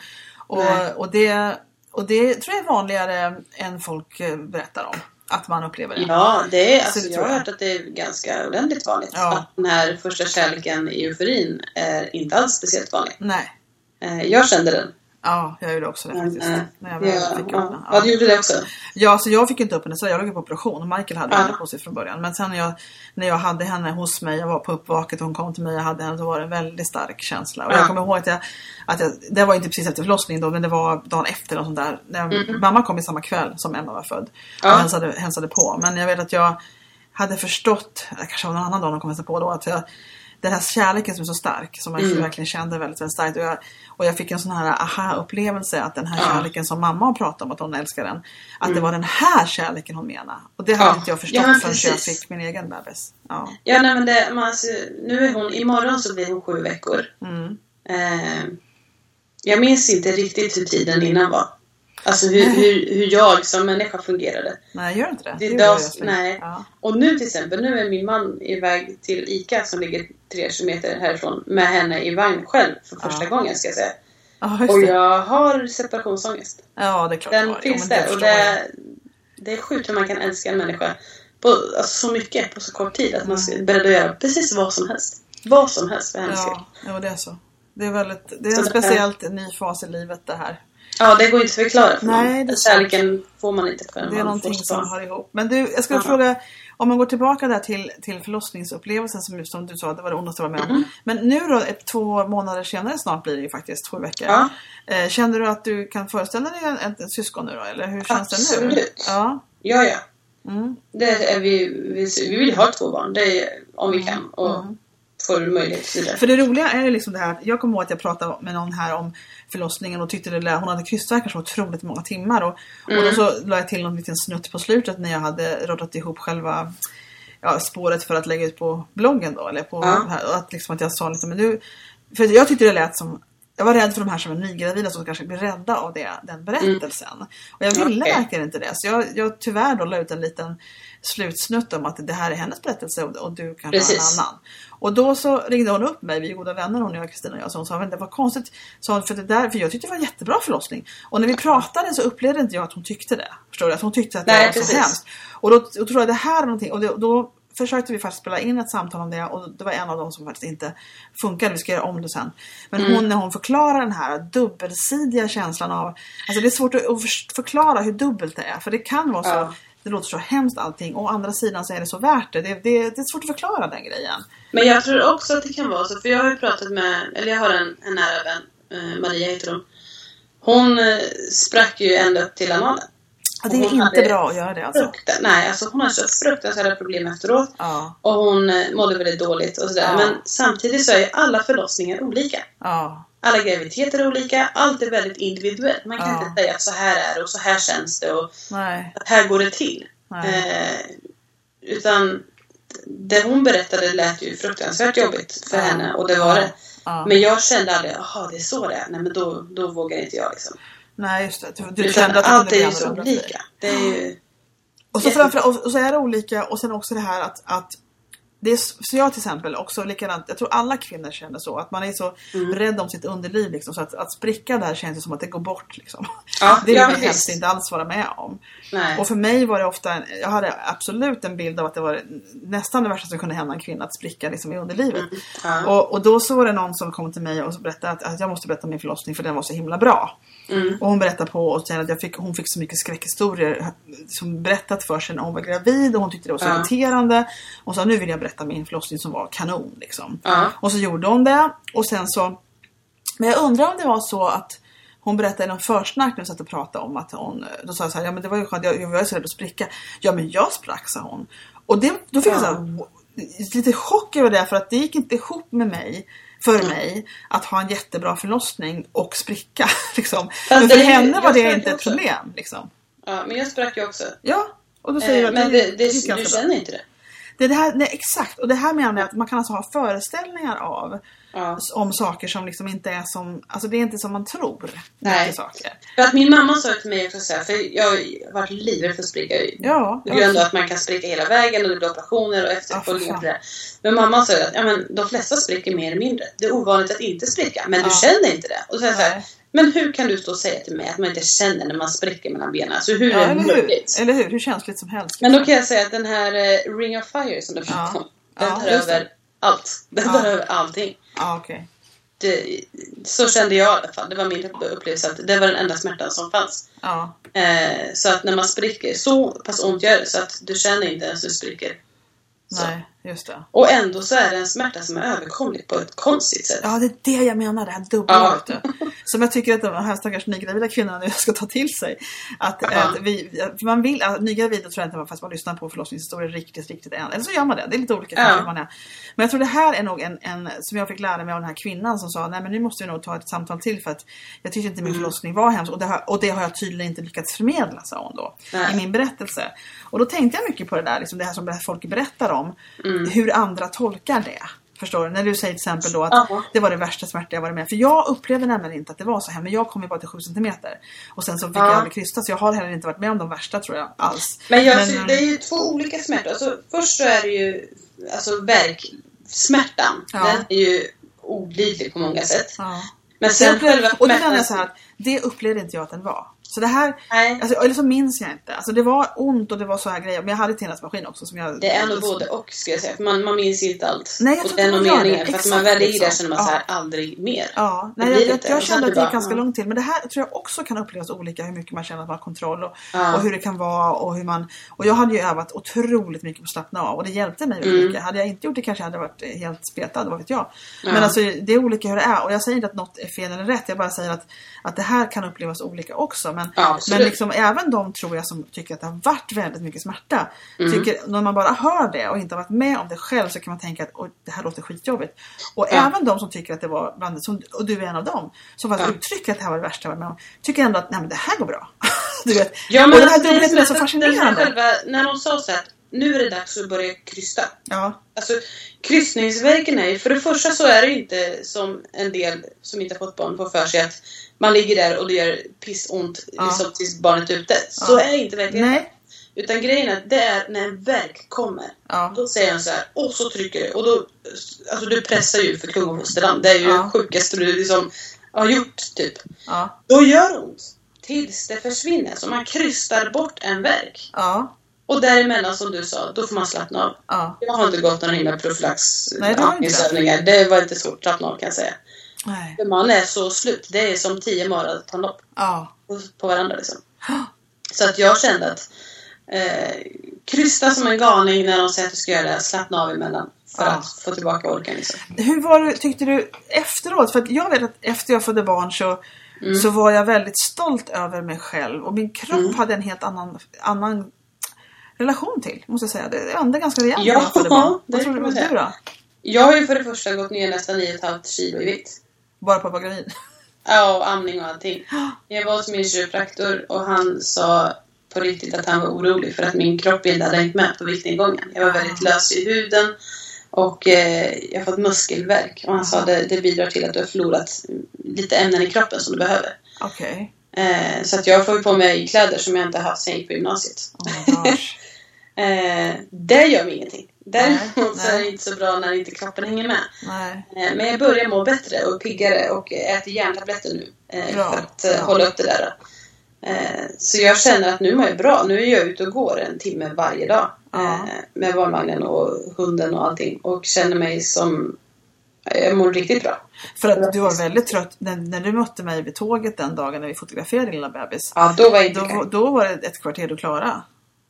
[SPEAKER 2] Nej.
[SPEAKER 1] och, och, det, och det tror jag är vanligare än folk eh, berättar om att man upplever det.
[SPEAKER 2] Ja, det är,
[SPEAKER 1] Så
[SPEAKER 2] alltså, jag har hört att det är ganska ordentligt vanligt.
[SPEAKER 1] Ja.
[SPEAKER 2] Att den här första kärleken i euforin är inte alls speciellt vanlig.
[SPEAKER 1] Nej.
[SPEAKER 2] Eh, jag kände den.
[SPEAKER 1] Ja, jag gjorde också det faktiskt.
[SPEAKER 2] eh,
[SPEAKER 1] När jag
[SPEAKER 2] ja,
[SPEAKER 1] fick upp
[SPEAKER 2] ja. du gjorde det också?
[SPEAKER 1] Ja, så jag fick inte upp henne så jag låg på operation och Michael hade
[SPEAKER 2] Ja.
[SPEAKER 1] henne på sig från början. Men sen när jag, när jag hade henne hos mig, jag var på uppvaket och hon kom till mig och jag hade henne, så var det en väldigt stark känsla. Och
[SPEAKER 2] Ja.
[SPEAKER 1] jag kommer ihåg att jag, att jag, det var inte precis efter förlossningen då, men det var dagen efter och sånt där. När, Mamma kom i samma kväll som Emma var född
[SPEAKER 2] Ja.
[SPEAKER 1] och hälsade, hälsade på. Men jag vet att jag hade förstått, kanske var någon annan dag de kom hälsa på då, att jag, den här kärleken som är så stark, som jag
[SPEAKER 2] Mm.
[SPEAKER 1] verkligen kände väldigt, väldigt starkt. Och jag, och jag fick en sån här aha-upplevelse att den här
[SPEAKER 2] Ja.
[SPEAKER 1] kärleken som mamma har pratat om att hon älskar den, att det var den här kärleken hon menade. Och det hade
[SPEAKER 2] Mm. Ja.
[SPEAKER 1] inte jag förstått
[SPEAKER 2] Ja,
[SPEAKER 1] förrän jag fick min egen bebis. Ja.
[SPEAKER 2] Ja, nej men det, man, alltså, nu är hon, imorgon så blir hon sju veckor.
[SPEAKER 1] Mm.
[SPEAKER 2] Eh, jag minns inte riktigt hur tiden innan var. Alltså hur, hur, hur jag som människa fungerade.
[SPEAKER 1] Nej, gör inte det?
[SPEAKER 2] Det dag-
[SPEAKER 1] jag
[SPEAKER 2] nej.
[SPEAKER 1] Ja.
[SPEAKER 2] Och nu till exempel, nu är min man iväg till ICA som ligger tre kilometer härifrån med henne i vagn själv för första
[SPEAKER 1] Ja.
[SPEAKER 2] gången ska jag säga.
[SPEAKER 1] Ja,
[SPEAKER 2] Och
[SPEAKER 1] det.
[SPEAKER 2] jag har separationsångest.
[SPEAKER 1] Ja, det är klart.
[SPEAKER 2] Den
[SPEAKER 1] det
[SPEAKER 2] finns
[SPEAKER 1] det
[SPEAKER 2] där och det, det är sjukt hur man kan älska en människa på alltså, så mycket på så kort tid att man är beredd att göra precis vad som helst. Vad som helst för hennes skull.
[SPEAKER 1] Ja, ja, det är så. Det är, väldigt, det är en
[SPEAKER 2] det
[SPEAKER 1] speciellt ny fas i livet det här.
[SPEAKER 2] Ja, det går inte att förklara för
[SPEAKER 1] Nej, det.
[SPEAKER 2] Kärleken får man inte förrän
[SPEAKER 1] Det är någonting som hör ihop. Men du, jag skulle
[SPEAKER 2] Ja.
[SPEAKER 1] fråga, om man går tillbaka där till, till förlossningsupplevelsen som, som du sa, det var det ondaste jag var med om.
[SPEAKER 2] Mm.
[SPEAKER 1] Men nu då, ett, två månader senare snart blir det ju faktiskt, sju veckor.
[SPEAKER 2] Ja.
[SPEAKER 1] Eh, känner du att du kan föreställa dig en, en, en syskon nu då? Eller hur känns det nu?
[SPEAKER 2] Absolut.
[SPEAKER 1] Ja.
[SPEAKER 2] Ja, ja.
[SPEAKER 1] Mm.
[SPEAKER 2] Det är vi, vi, vi vill ha två barn, det är, om vi kan. Och
[SPEAKER 1] Mm.
[SPEAKER 2] Får möjlighet till det.
[SPEAKER 1] För det roliga är liksom det här, att jag kommer ihåg att jag pratade med någon här om förlossningen och tyckte det lät, hon hade krystvärkar så otroligt många timmar. Och, och
[SPEAKER 2] Mm.
[SPEAKER 1] då så la jag till någon liten snutt på slutet när jag hade roddat ihop själva ja, spåret för att lägga ut på bloggen då. Eller på
[SPEAKER 2] Ja.
[SPEAKER 1] här, och att, liksom att jag sa lite, men nu, för jag tyckte det lät som jag var rädd för de här som är nygravida som kanske blir rädda av det, den berättelsen. Och jag ville
[SPEAKER 2] Okej.
[SPEAKER 1] verkligen inte det. Så jag, jag tyvärr då la ut en liten slutsnutt om att det här är hennes berättelse och, och du kanske har en annan. Och då så ringde hon upp mig, vi är goda vänner hon och jag, Kristina och jag, så hon sa men det var konstigt, sa hon, för, det där, för jag tyckte det var en jättebra förlossning. Och när vi pratade så upplevde inte jag att hon tyckte det. Förstår du? Att hon tyckte att det
[SPEAKER 2] Nej,
[SPEAKER 1] var så
[SPEAKER 2] precis.
[SPEAKER 1] hemskt. Och då, då tror jag det här är någonting, och då, då försökte vi faktiskt spela in ett samtal om det och det var en av dem som faktiskt inte funkade. Vi ska göra om det sen. Men
[SPEAKER 2] Mm.
[SPEAKER 1] hon när hon förklarar den här dubbelsidiga känslan av, alltså det är svårt att att för- förklara hur dubbelt det är. För det kan vara så,
[SPEAKER 2] Ja.
[SPEAKER 1] Det låter så hemskt allting och å andra sidan så är det så värt det. Det, det, det är svårt att förklara den grejen.
[SPEAKER 2] Men jag tror också att det kan vara så, för jag har ju pratat med, eller jag har en, en nära vän, eh, Maria heter hon. Hon eh, sprack ju ända upp till analen.
[SPEAKER 1] Ja, det är inte bra att göra det alltså.
[SPEAKER 2] Frukta, nej, alltså hon har så fruktansvärda problem efteråt.
[SPEAKER 1] Ja,
[SPEAKER 2] Och hon eh, mådde väldigt dåligt och sådär.
[SPEAKER 1] Ja.
[SPEAKER 2] Men samtidigt så är ju alla förlossningar olika.
[SPEAKER 1] ja,
[SPEAKER 2] Alla graviditeter är olika, allt är väldigt individuellt. Man kan
[SPEAKER 1] Ja.
[SPEAKER 2] inte säga att så här är det och så här känns det och
[SPEAKER 1] nej,
[SPEAKER 2] att här går det till. Eh, utan det hon berättade lät ju fruktansvärt jobbigt för
[SPEAKER 1] Ja.
[SPEAKER 2] henne och det var det.
[SPEAKER 1] Ja.
[SPEAKER 2] Men jag kände aldrig, jaha det är så det är. Nej men då, då vågar inte jag liksom.
[SPEAKER 1] Nej, just det. Du, du
[SPEAKER 2] Utan
[SPEAKER 1] kände att
[SPEAKER 2] allt är ju så olika. Det är ju...
[SPEAKER 1] Och så, framför, och så är det olika och sen också det här att, att det är, så jag till exempel också likadant, jag tror alla kvinnor känner så. Att man är så
[SPEAKER 2] Mm.
[SPEAKER 1] rädd om sitt underliv liksom, så att, att spricka där känns som att det går bort. Liksom.
[SPEAKER 2] Ja,
[SPEAKER 1] det vill
[SPEAKER 2] ja,
[SPEAKER 1] jag helst inte alls vara med om.
[SPEAKER 2] Nej.
[SPEAKER 1] Och för mig var det ofta, en, jag hade absolut en bild av att det var nästan det värsta som kunde hända en kvinna att spricka liksom, i underlivet.
[SPEAKER 2] Mm. Ja.
[SPEAKER 1] Och, och då så var det någon som kom till mig och berättade att, att jag måste berätta om min förlossning för den var så himla bra.
[SPEAKER 2] Mm.
[SPEAKER 1] Och hon berättade på och att jag fick, hon fick så mycket skräckhistorier som berättat för sig när hon var gravid och hon tyckte det var så
[SPEAKER 2] Ja.
[SPEAKER 1] irriterande. Och sa nu vill jag berätta min förlossning som var kanon. Liksom.
[SPEAKER 2] Ja.
[SPEAKER 1] Och så gjorde hon det och sen så Men jag undrar om det var så att hon berättade i någon försnack när vi satt och pratade om att hon, då sa jag så här, ja men det var ju skönt, jag, jag var så rädd att spricka. Ja men jag sprack sa hon. Och det, då fick jag
[SPEAKER 2] Ja.
[SPEAKER 1] så här, "Wo- lite chock över det för att det gick inte ihop med mig för mig att ha en jättebra förlossning och spricka. Liksom. Men
[SPEAKER 2] det
[SPEAKER 1] för
[SPEAKER 2] ju-
[SPEAKER 1] henne var
[SPEAKER 2] jag
[SPEAKER 1] det inte ett problem. Liksom.
[SPEAKER 2] Ja, men jag sprack ju också.
[SPEAKER 1] Ja, och då säger
[SPEAKER 2] Eh,
[SPEAKER 1] att
[SPEAKER 2] men det, det,
[SPEAKER 1] gick
[SPEAKER 2] du känner inte det?
[SPEAKER 1] Det är det här, nej, exakt, och det här menar jag att man kan alltså ha föreställningar av
[SPEAKER 2] Ja.
[SPEAKER 1] om saker som liksom inte är som, alltså det är inte som man tror.
[SPEAKER 2] Nej.
[SPEAKER 1] Saker.
[SPEAKER 2] För att min mamma sa till mig också så här, för jag har varit livrädd för att spricka.
[SPEAKER 1] Ja,
[SPEAKER 2] På grund av att man kan spricka hela vägen och det blir operationer och efterföljningar
[SPEAKER 1] Ja,
[SPEAKER 2] det. Men mamma sa ju att ja, men, de flesta spricker mer eller mindre. Det är ovanligt att inte spricka, men du
[SPEAKER 1] Ja.
[SPEAKER 2] känner inte det. Och så, är så här. Men hur kan du stå och säga till mig att man inte känner när man spricker mellan benen? Alltså hur
[SPEAKER 1] Ja,
[SPEAKER 2] är det möjligt?
[SPEAKER 1] Eller hur? Hur känsligt som helst.
[SPEAKER 2] Men då kan jag säga att den här eh, Ring of Fire som du pratade om, den tar
[SPEAKER 1] det.
[SPEAKER 2] över allt. Den tar över allting.
[SPEAKER 1] Ja, okej.
[SPEAKER 2] Det, så kände jag i alla fall. Det var min upplevelse att det var den enda smärtan som fanns.
[SPEAKER 1] Ja.
[SPEAKER 2] Eh, så att när man spricker, så pass ont gör det så att du känner inte ens hur du spricker. Så.
[SPEAKER 1] Nej, just det.
[SPEAKER 2] Och ändå så är det en smärta som är överkomlig på ett konstigt sätt.
[SPEAKER 1] Ja, det är det jag menar, det här dubbla.
[SPEAKER 2] Ja.
[SPEAKER 1] Som jag tycker att de här stackars nygravida kvinnorna nu ska ta till sig. Att,
[SPEAKER 2] Ja.
[SPEAKER 1] att vi, att man vill, att nygravida tror jag inte man fast man lyssnar på förlossningshistorier riktigt, riktigt än. Eller så gör man det, det är lite olika hur man är. Men jag tror det här är nog en, en, som jag fick lära mig av den här kvinnan som sa, nej men nu måste vi nog ta ett samtal till för att jag tyckte inte min
[SPEAKER 2] Mm.
[SPEAKER 1] förlossning var hemsk och det, har, och det har jag tydligen inte lyckats förmedla, sa hon då.
[SPEAKER 2] Nej.
[SPEAKER 1] I min berättelse. Och då tänkte jag mycket på det där, liksom det här som folk berättar om.
[SPEAKER 2] Mm.
[SPEAKER 1] Hur andra tolkar det. Förstår du? När du säger till exempel då att
[SPEAKER 2] Ja.
[SPEAKER 1] det var det värsta smärta jag varit med För jag upplevde nämligen inte att det var så här. Men jag kom ju bara till 7 cm. Och sen så fick
[SPEAKER 2] Ja.
[SPEAKER 1] jag aldrig krysta. Så jag har heller inte varit med om de värsta tror jag alls.
[SPEAKER 2] Men, jag,
[SPEAKER 1] Men,
[SPEAKER 2] det är ju två olika smärtor. Alltså, först så är det ju alltså verksmärtan.
[SPEAKER 1] Ja.
[SPEAKER 2] Den är ju olidlig på många sätt.
[SPEAKER 1] Ja.
[SPEAKER 2] Men
[SPEAKER 1] Det
[SPEAKER 2] sen
[SPEAKER 1] upplevde, och
[SPEAKER 2] smärtan-
[SPEAKER 1] menar jag så här att det upplevde inte jag att den var. Så det här,
[SPEAKER 2] Nej,
[SPEAKER 1] alltså, eller så minns jag inte. Alltså det var ont och det var så här grejer. Men jag hade tennismaskin också som jag...
[SPEAKER 2] det är nog både och ska jag säga. Man, man minns inte allt.
[SPEAKER 1] Nej, jag tror inte man gör det.
[SPEAKER 2] För att man väl är i det känner man
[SPEAKER 1] Ja.
[SPEAKER 2] så här aldrig mer.
[SPEAKER 1] Ja, nej, jag, jag, jag
[SPEAKER 2] sen
[SPEAKER 1] kände att det gick ganska långt till. Men det här tror jag också kan upplevas olika. Hur mycket man känner att man har kontroll och,
[SPEAKER 2] Ja.
[SPEAKER 1] och hur det kan vara. Och, hur man, och jag hade ju övat otroligt mycket på att slappna av och det hjälpte mig väldigt
[SPEAKER 2] Mm.
[SPEAKER 1] mycket. Hade jag inte gjort det kanske jag hade varit helt spetad, vad vet jag.
[SPEAKER 2] Ja.
[SPEAKER 1] Men alltså det är olika hur det är. Och jag säger inte att något är fel eller rätt. Jag bara säger att, att det här kan upplevas olika också. Men,
[SPEAKER 2] Ja,
[SPEAKER 1] men liksom, även de tror jag som tycker att det har varit väldigt mycket smärta.
[SPEAKER 2] Mm.
[SPEAKER 1] Tycker, när man bara hör det och inte har varit med om det själv så kan man tänka att Oj, det här låter skitjobbigt. Och
[SPEAKER 2] Ja.
[SPEAKER 1] även de som tycker att det var bland det, som, och du är en av dem, som faktiskt
[SPEAKER 2] Ja.
[SPEAKER 1] uttrycker att det här var det värsta jag varit med om. Tycker ändå att nej men det här går bra. du vet.
[SPEAKER 2] Ja,
[SPEAKER 1] och
[SPEAKER 2] men
[SPEAKER 1] den här
[SPEAKER 2] alltså,
[SPEAKER 1] dubbelheten är så fascinerande.
[SPEAKER 2] själva, när de sa så att nu är det dags att börja krysta.
[SPEAKER 1] Ja,
[SPEAKER 2] Alltså kryssningsverken är ju, för det första så är det inte som en del som inte har fått barn får för sig att man ligger där och det gör pissont
[SPEAKER 1] Ja.
[SPEAKER 2] liksom, tills barnet är ute. Så
[SPEAKER 1] Ja.
[SPEAKER 2] är inte verkligheten.
[SPEAKER 1] nej.
[SPEAKER 2] Utan grejen är att det är när en verk kommer.
[SPEAKER 1] Ja.
[SPEAKER 2] Då säger han så här, och så trycker du. Och då, alltså du pressar ju för kung och fosterland. Det är ju
[SPEAKER 1] Ja.
[SPEAKER 2] sjukaste du liksom har gjort typ.
[SPEAKER 1] Ja.
[SPEAKER 2] Då gör det ont. Tills det försvinner. Så man krystar bort en verk.
[SPEAKER 1] Ja.
[SPEAKER 2] Och däremellan som du sa, då får man slappna av.
[SPEAKER 1] Ja.
[SPEAKER 2] Jag har inte gått någon himla profylax
[SPEAKER 1] Nej, det det.
[SPEAKER 2] var inte svårt att slappna av kan jag säga.
[SPEAKER 1] Nej.
[SPEAKER 2] För man är så slut. Det är som tio maratonlopp
[SPEAKER 1] Ja.
[SPEAKER 2] på- på varandra liksom. Så att jag kände att eh, krysta som en galning när de säger att du ska göra det. Slappna av emellan. För
[SPEAKER 1] Ja.
[SPEAKER 2] att få tillbaka orken liksom.
[SPEAKER 1] Hur var det, tyckte du efteråt? För jag vet att efter jag födde barn så,
[SPEAKER 2] Mm.
[SPEAKER 1] så var jag väldigt stolt över mig själv. Och min kropp
[SPEAKER 2] Mm.
[SPEAKER 1] hade en helt annan, annan relation till, måste jag säga. Det hände ganska rejält
[SPEAKER 2] Ja,
[SPEAKER 1] barn.
[SPEAKER 2] det
[SPEAKER 1] Vad tror du, du då?
[SPEAKER 2] Jag har ju för det första gått ner nästan 9,5 kilo i vikt.
[SPEAKER 1] Bara på att vara gravid?
[SPEAKER 2] Ja, och amning och allting. Jag var hos min kiropraktor och han sa på riktigt att han var orolig för att min kropp inte hade hängt med på viktnedgången. Jag var väldigt lös i huden och eh, jag har fått muskelvärk. Och han sa att det, det bidrar till att du har förlorat lite ämnen i kroppen som du behöver.
[SPEAKER 1] Okej.
[SPEAKER 2] Eh, så att jag får på mig kläder som jag inte haft sen jag gick på gymnasiet.
[SPEAKER 1] Oh.
[SPEAKER 2] Eh, det gör mig ingenting. Däremot så är det inte så bra när inte kroppen hänger med. Eh, Men jag börjar må bättre och piggare och äter järntabletter nu. eh,
[SPEAKER 1] Bra,
[SPEAKER 2] För att eh,
[SPEAKER 1] bra.
[SPEAKER 2] hålla upp det där. Eh, Så jag känner att nu mår jag bra. Nu är jag ute och går en timme varje dag.
[SPEAKER 1] Ja.
[SPEAKER 2] eh, Med barnvagnen och hunden och allting. Och känner mig som... Jag mår riktigt bra.
[SPEAKER 1] För att du var väldigt trött när, när du mötte mig vid tåget den dagen när vi fotograferade din lilla bebis.
[SPEAKER 2] Ja, då var jag inte
[SPEAKER 1] Då,
[SPEAKER 2] då,
[SPEAKER 1] då var det ett kvarter du klarade.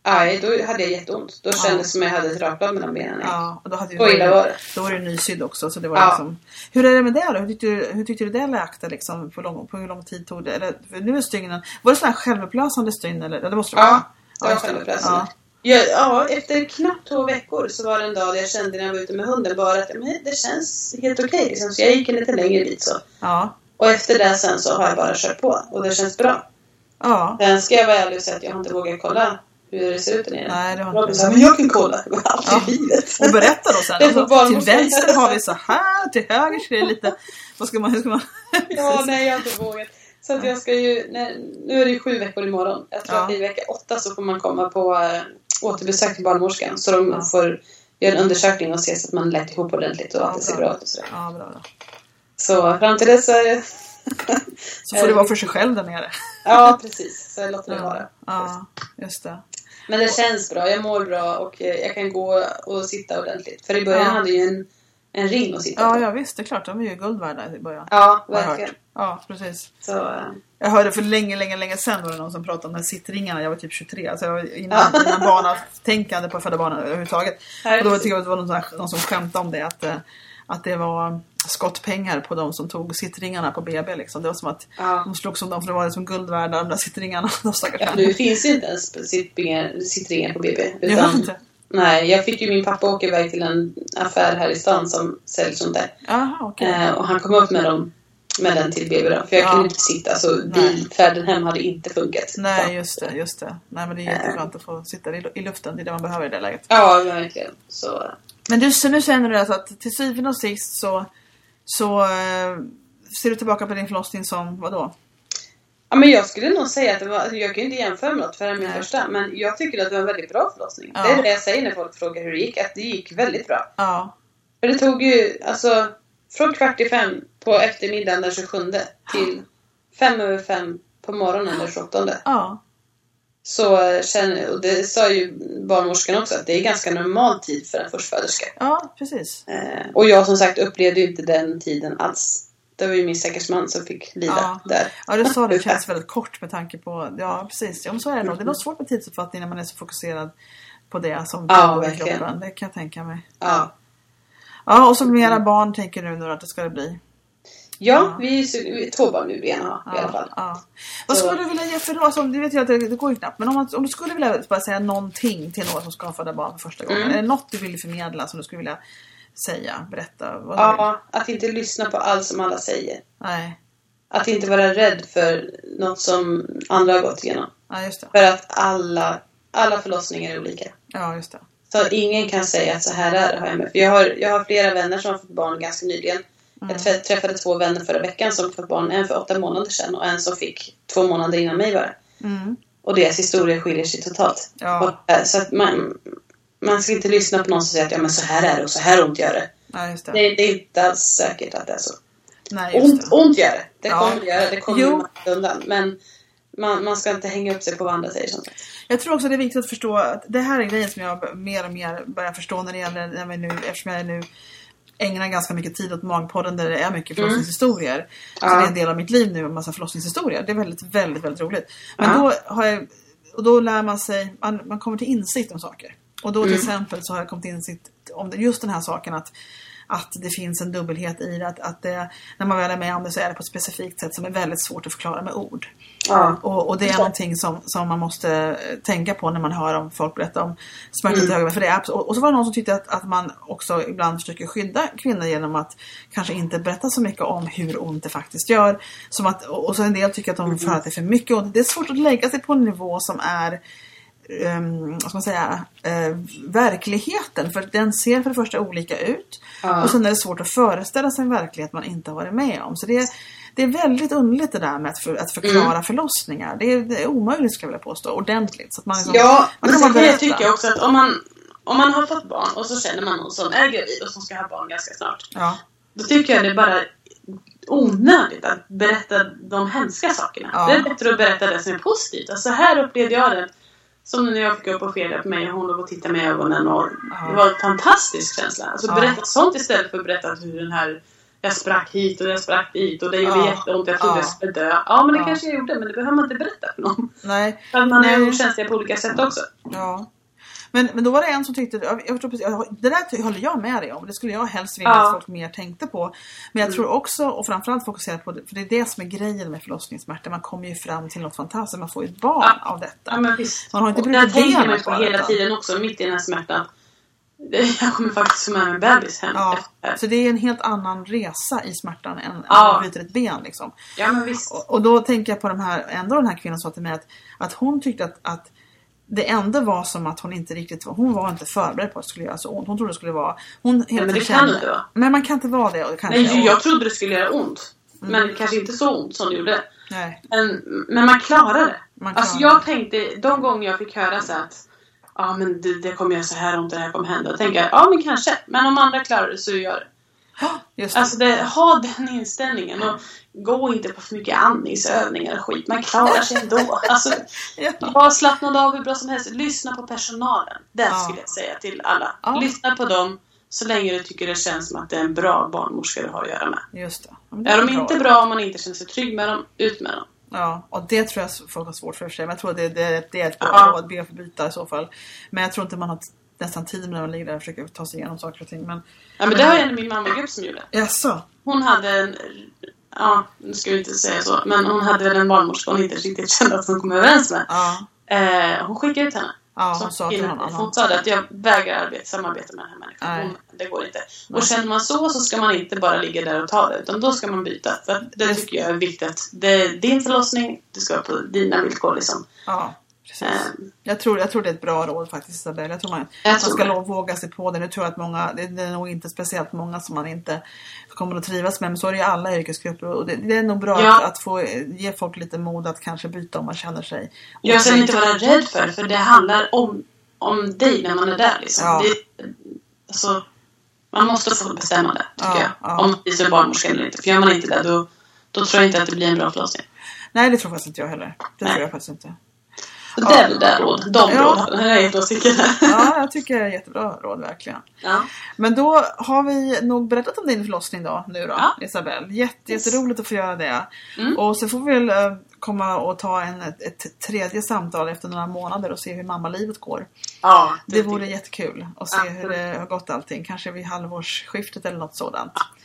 [SPEAKER 2] Nej, då hade jag jätteont. Då kändes det som jag hade ett rakblad mellan benen.
[SPEAKER 1] Ja, och då, hade
[SPEAKER 2] Så illa var det.
[SPEAKER 1] då var du nysydd också. Så det var
[SPEAKER 2] Ja.
[SPEAKER 1] liksom, hur är det med det då? Hur tyckte du, hur tyckte du det läkte? Liksom, på, lång, på hur lång tid tog det? Eller, nu är stygnen, var det sådana här självupplösande stygn? Eller? Ja, det måste det vara.
[SPEAKER 2] Ja, det var självupplösande.
[SPEAKER 1] Ja.
[SPEAKER 2] Ja, ja, efter knappt två veckor så var det en dag där jag kände när jag var ute med hunden bara att men, det känns helt okej. liksom. Så jag gick en lite längre bit så.
[SPEAKER 1] Ja.
[SPEAKER 2] Och efter det sen så har jag bara kört på och det känns bra.
[SPEAKER 1] ja.
[SPEAKER 2] Sen ska jag vara ärlig och säga att jag har inte vågat kolla hur det ser ut där nere.
[SPEAKER 1] Nej, det har
[SPEAKER 2] Robin sa, men jag kan kolla. Var aldrig
[SPEAKER 1] Ja.
[SPEAKER 2] i livet.
[SPEAKER 1] Och berätta då sen. Alltså, till vänster har vi så här, till höger så är det lite... Vad ska man... Hur ska man...
[SPEAKER 2] Ja, nej jag har inte vågat. Så att jag ska ju, nej, nu är det ju sju veckor imorgon. Jag tror
[SPEAKER 1] Ja.
[SPEAKER 2] att i vecka åtta så får man komma på äh, återbesök till barnmorskan. Så de
[SPEAKER 1] Ja.
[SPEAKER 2] får göra en undersökning och se så att man lätt ihop ordentligt och
[SPEAKER 1] Ja,
[SPEAKER 2] att det ser
[SPEAKER 1] bra.
[SPEAKER 2] bra ut och sådär.
[SPEAKER 1] Ja, bra då.
[SPEAKER 2] Så fram till dess så är det...
[SPEAKER 1] Så får det vara för sig själv där nere.
[SPEAKER 2] Ja, precis. Så jag låter det vara.
[SPEAKER 1] Ja, just det.
[SPEAKER 2] Men det känns bra. Jag mår bra och eh, jag kan gå och sitta ordentligt. För i början
[SPEAKER 1] Ja.
[SPEAKER 2] hade jag ju en, en ring att sitta
[SPEAKER 1] Ja,
[SPEAKER 2] på.
[SPEAKER 1] ja, visst. Det är klart. De är ju guld värda i början.
[SPEAKER 2] Ja, verkligen.
[SPEAKER 1] Ja, precis.
[SPEAKER 2] Så, eh,
[SPEAKER 1] Jag hörde för länge, länge, länge sedan var det någon som pratade om de här sittringarna. Jag var typ 23. Alltså jag var innan, innan barnatänkande på att föda barn överhuvudtaget. Och då tycker jag att det var någon, någon som skämtade om det. Att, eh, att det var skottpengar på de som tog sittringarna på BB. Liksom. Det var som att
[SPEAKER 2] ja.
[SPEAKER 1] de slog som dem för det var liksom guld värda de där sittringarna. De
[SPEAKER 2] Ja, nu finns ju inte ens sittringar, sittringar på BB.
[SPEAKER 1] Jag
[SPEAKER 2] Utan,
[SPEAKER 1] inte.
[SPEAKER 2] nej, jag fick ju min pappa åka iväg till en affär här i stan som säljer sånt där.
[SPEAKER 1] Jaha, okej.
[SPEAKER 2] Eh, och han kom upp med dem med den till BB då. För jag
[SPEAKER 1] Ja.
[SPEAKER 2] kunde inte sitta, så bilfärden hem hade inte funkat.
[SPEAKER 1] Nej, just det, just det. Nej, men det är jätteskönt att få sitta i, i luften. Det är det man behöver i det läget.
[SPEAKER 2] Ja, verkligen. Så,
[SPEAKER 1] Men du, så nu känner du alltså att till syvende och sist så, så eh, ser du tillbaka på din förlossning som vadå?
[SPEAKER 2] Ja, men jag skulle nog säga att det var, jag kan ju inte jämföra med något för det är min första, men jag tycker att det var en väldigt bra förlossning.
[SPEAKER 1] Ja.
[SPEAKER 2] Det är det jag säger när folk frågar hur det gick, att det gick väldigt bra.
[SPEAKER 1] Ja,
[SPEAKER 2] För det tog ju, alltså, från kvart i fem på eftermiddagen den 27 till fem över fem på morgonen den 28.
[SPEAKER 1] ja,
[SPEAKER 2] Så känner, och det sa ju barnmorskan också, att det är ganska normal tid för en förstföderska.
[SPEAKER 1] ja, precis.
[SPEAKER 2] Eh, och jag som sagt upplevde ju inte den tiden alls. Det var ju min stackars man som fick lida
[SPEAKER 1] Ja.
[SPEAKER 2] där.
[SPEAKER 1] Ja, du sa det, det känns väldigt kort med tanke på, ja precis, ja men så är det nog. Det är nog svårt med tidsuppfattning när man är så fokuserad på det som
[SPEAKER 2] Ja,
[SPEAKER 1] i
[SPEAKER 2] verkligen.
[SPEAKER 1] kroppen. Det kan jag tänka mig.
[SPEAKER 2] Ja.
[SPEAKER 1] Ja, och så mera barn tänker du nu att det ska bli.
[SPEAKER 2] Ja, vi är, två barn nu gärna ha i alla fall.
[SPEAKER 1] Ja. Vad skulle du vilja ge för då? Alltså, det vet jag att det, det går ju knappt. Men om, om du skulle vilja bara säga någonting till någon som ska föda barn för första gången.
[SPEAKER 2] Mm.
[SPEAKER 1] Är det något du vill förmedla som du skulle vilja säga, berätta? Vad?
[SPEAKER 2] Ja, att inte lyssna på allt som alla säger.
[SPEAKER 1] Nej,
[SPEAKER 2] Att inte vara rädd för något som andra har gått igenom.
[SPEAKER 1] ja just det.
[SPEAKER 2] För att alla, alla förlossningar är olika.
[SPEAKER 1] Ja, just det.
[SPEAKER 2] Så att ingen kan säga att så här är det. Jag, har, jag har flera vänner som har fått barn ganska nyligen.
[SPEAKER 1] Mm.
[SPEAKER 2] Jag trä- träffade två vänner förra veckan som fått barn. En för åtta månader sedan och en som fick två månader innan mig bara.
[SPEAKER 1] Mm.
[SPEAKER 2] Och deras historia skiljer sig totalt.
[SPEAKER 1] Ja,
[SPEAKER 2] Och, eh, så att man, man ska inte lyssna på någon som säger att ja, men så här är det och så här ont gör det.
[SPEAKER 1] ja det.
[SPEAKER 2] Det, det är inte alls säkert att det är så.
[SPEAKER 1] Nej,
[SPEAKER 2] Ont,
[SPEAKER 1] det.
[SPEAKER 2] ont gör det. Det
[SPEAKER 1] Ja.
[SPEAKER 2] kommer göra. Det kommer
[SPEAKER 1] Jo.
[SPEAKER 2] undan. Men man, man ska inte hänga upp sig på vad andra säger. Sagt.
[SPEAKER 1] Jag tror också det är viktigt att förstå att det här är grejen som jag mer och mer börjar förstå när det gäller, när vi nu, eftersom jag nu ägnar ganska mycket tid åt Magpodden där det är mycket förlossningshistorier. Så
[SPEAKER 2] Mm. Ja.
[SPEAKER 1] det är en del av mitt liv nu, en massa förlossningshistorier. Det är väldigt, väldigt, väldigt roligt. Men
[SPEAKER 2] Ja.
[SPEAKER 1] då har jag, och då lär man sig, man, man kommer till insikt om saker. Och då till
[SPEAKER 2] Mm.
[SPEAKER 1] exempel så har jag kommit till insikt om just den här saken att att det finns en dubbelhet i det. Att, att det, när man väl är med om det så är det på ett specifikt sätt som är väldigt svårt att förklara med ord.
[SPEAKER 2] Ja.
[SPEAKER 1] Och, och det är
[SPEAKER 2] Förstår.
[SPEAKER 1] någonting som, som man måste tänka på när man hör om folk berätta om smärta
[SPEAKER 2] Mm.
[SPEAKER 1] höger. För det är, och, och så var det någon som tyckte att, att man också ibland försöker skydda kvinnor genom att kanske inte berätta så mycket om hur ont det faktiskt gör. Som att, och så en del tycker att de för att det är för mycket ont. Det är svårt att lägga sig på en nivå som är um, ska man säga, eh, verkligheten. För den ser för det första olika ut.
[SPEAKER 2] Ja.
[SPEAKER 1] Och sen är det svårt att föreställa sig en verklighet man inte har varit med om. Så det är, det är väldigt underligt det där med att, för, att förklara
[SPEAKER 2] Mm.
[SPEAKER 1] förlossningar. Det är, det är omöjligt ska jag vilja påstå, ordentligt. Så att man liksom,
[SPEAKER 2] Ja,
[SPEAKER 1] man
[SPEAKER 2] men
[SPEAKER 1] kan
[SPEAKER 2] sen
[SPEAKER 1] bara
[SPEAKER 2] kan jag också att om man, om man har fått barn och så känner man någon som är gravid och som ska ha barn ganska snart.
[SPEAKER 1] Ja.
[SPEAKER 2] Då tycker jag det är bara onödigt att berätta de hemska sakerna.
[SPEAKER 1] Ja.
[SPEAKER 2] Det är bättre att berätta det som är positivt. Alltså här upplevde jag det. Som när jag fick upp och Felix på mig och hon låg och tittade med ögonen. Och. Det var en fantastisk känsla. Alltså berätta sånt istället för att berätta hur den här jag sprack hit och jag sprack dit och det gjorde
[SPEAKER 1] Ja.
[SPEAKER 2] jätteont. Jag trodde
[SPEAKER 1] Ja.
[SPEAKER 2] jag skulle dö. Ja men det
[SPEAKER 1] Ja.
[SPEAKER 2] kanske jag gjorde men det behöver man inte berätta för någon.
[SPEAKER 1] Nej.
[SPEAKER 2] För att man är
[SPEAKER 1] Nej.
[SPEAKER 2] okänslig på olika sätt också.
[SPEAKER 1] Ja. Men, men då var det en som tyckte, jag, jag förstår precis, jag, det där håller jag med dig om. Det skulle jag helst vilja
[SPEAKER 2] Ja.
[SPEAKER 1] att folk mer tänkte på. Men jag tror också, och framförallt fokusera på det, för det är det som är grejen med förlossningssmärta. Man kommer ju fram till något fantastiskt, man får ju ett barn
[SPEAKER 2] Ja.
[SPEAKER 1] av detta.
[SPEAKER 2] Ja.
[SPEAKER 1] Man har inte
[SPEAKER 2] och
[SPEAKER 1] brutit
[SPEAKER 2] det tänker man på hela tiden också mitt i den här smärtan. Jag kommer faktiskt få med mig en bebis hem.
[SPEAKER 1] Ja, så det är en helt annan resa i smärtan än
[SPEAKER 2] Ja.
[SPEAKER 1] att man bryter ett ben liksom.
[SPEAKER 2] Ja men visst.
[SPEAKER 1] Och, och då tänker jag på de här, ändå den här kvinnan sa till mig att, att hon tyckte att, att det ändå var som att hon inte riktigt var, hon var inte förberedd på att det skulle göra så ont. Hon trodde det skulle vara, hon hela
[SPEAKER 2] men det kan inte vara.
[SPEAKER 1] Men man kan inte vara det. Kanske,
[SPEAKER 2] Nej,
[SPEAKER 1] och,
[SPEAKER 2] jag trodde det skulle göra ont.
[SPEAKER 1] Mm.
[SPEAKER 2] Men kanske inte så ont som det gjorde.
[SPEAKER 1] nej,
[SPEAKER 2] Men, men man klarar det.
[SPEAKER 1] Man
[SPEAKER 2] alltså jag tänkte, de gånger jag fick höra så att Ja men det, det kommer göra så här ont, det här kommer hända. Då tänker jag, ja men kanske. Men om andra klarar det så gör det.
[SPEAKER 1] Just det.
[SPEAKER 2] Alltså det, ha den inställningen och gå inte på för mycket andningsövningar och skit. Man klarar sig ändå. Alltså,
[SPEAKER 1] ja.
[SPEAKER 2] var slappnad av hur bra som helst. Lyssna på personalen. Det
[SPEAKER 1] Ja.
[SPEAKER 2] skulle jag säga till alla.
[SPEAKER 1] Ja.
[SPEAKER 2] Lyssna på dem så länge du tycker det känns som att det är en bra barnmorska du har att göra med.
[SPEAKER 1] Just det. Det
[SPEAKER 2] Är de
[SPEAKER 1] bra.
[SPEAKER 2] inte bra om man inte känner sig trygg med dem, ut med dem.
[SPEAKER 1] Ja, och det tror jag folk har svårt för sig. Men jag tror att det, det, det är ett bra råd, be att byta i så fall. Men jag tror inte man har nästan tid när man ligger där och försöker ta sig igenom saker och ting. Men
[SPEAKER 2] Ja, men det har en min mammagrupp som gjorde.
[SPEAKER 1] jaså?
[SPEAKER 2] Hon hade en, ja, nu ska vi inte säga så, men hon hade väl en barnmorska hon inte riktigt kände att hon kom överens med.
[SPEAKER 1] Ja,
[SPEAKER 2] Eh, hon skickade ut henne.
[SPEAKER 1] ja hon sa till annan.
[SPEAKER 2] hon sa att jag vägrar arbeta, samarbeta med den här människan. Hon, det går inte.
[SPEAKER 1] Nej.
[SPEAKER 2] Och känner man så så ska man inte bara ligga där och ta det utan då ska man byta. För det tycker jag är viktigt. Det är din förlossning, det ska vara på dina villkor liksom.
[SPEAKER 1] Ja,
[SPEAKER 2] Eh,
[SPEAKER 1] Jag tror, jag tror det är ett bra råd faktiskt Isabelle. Jag tror man,
[SPEAKER 2] Jag
[SPEAKER 1] man ska
[SPEAKER 2] det.
[SPEAKER 1] våga sig på det. Nu tror jag att många, det är nog inte speciellt många som man inte kommer att trivas med. Men så är det i alla yrkesgrupper. Och det, det är nog bra
[SPEAKER 2] Ja.
[SPEAKER 1] att, att få ge folk lite mod att kanske byta om man känner sig
[SPEAKER 2] Jag ska inte vara rädd för det, för det handlar om, om dig när man är där. Liksom.
[SPEAKER 1] Ja.
[SPEAKER 2] Det, alltså, man måste få bestämma det, tycker
[SPEAKER 1] Ja,
[SPEAKER 2] jag.
[SPEAKER 1] ja.
[SPEAKER 2] Om man är barnmorska eller inte. För gör man inte det, då, då tror jag inte att det blir en bra förlossning.
[SPEAKER 1] Nej, det tror faktiskt inte jag heller. Det
[SPEAKER 2] Nej.
[SPEAKER 1] tror jag faktiskt inte.
[SPEAKER 2] Det är det råd. De
[SPEAKER 1] Ja.
[SPEAKER 2] råd har jag gett åsikter där.
[SPEAKER 1] Ja, jag tycker det är jättebra råd verkligen.
[SPEAKER 2] Ja.
[SPEAKER 1] Men då har vi nog berättat om din förlossning då, nu då,
[SPEAKER 2] Ja.
[SPEAKER 1] Isabelle. Jätte,
[SPEAKER 2] Yes.
[SPEAKER 1] jätteroligt att få göra det.
[SPEAKER 2] Mm.
[SPEAKER 1] Och så får vi väl eh, komma och ta en, ett, ett tredje samtal efter några månader och se hur mammalivet går.
[SPEAKER 2] ja
[SPEAKER 1] Det vore jättekul att se
[SPEAKER 2] Absolut.
[SPEAKER 1] hur det har gått allting. Kanske vid halvårsskiftet eller något sådant.
[SPEAKER 2] tycker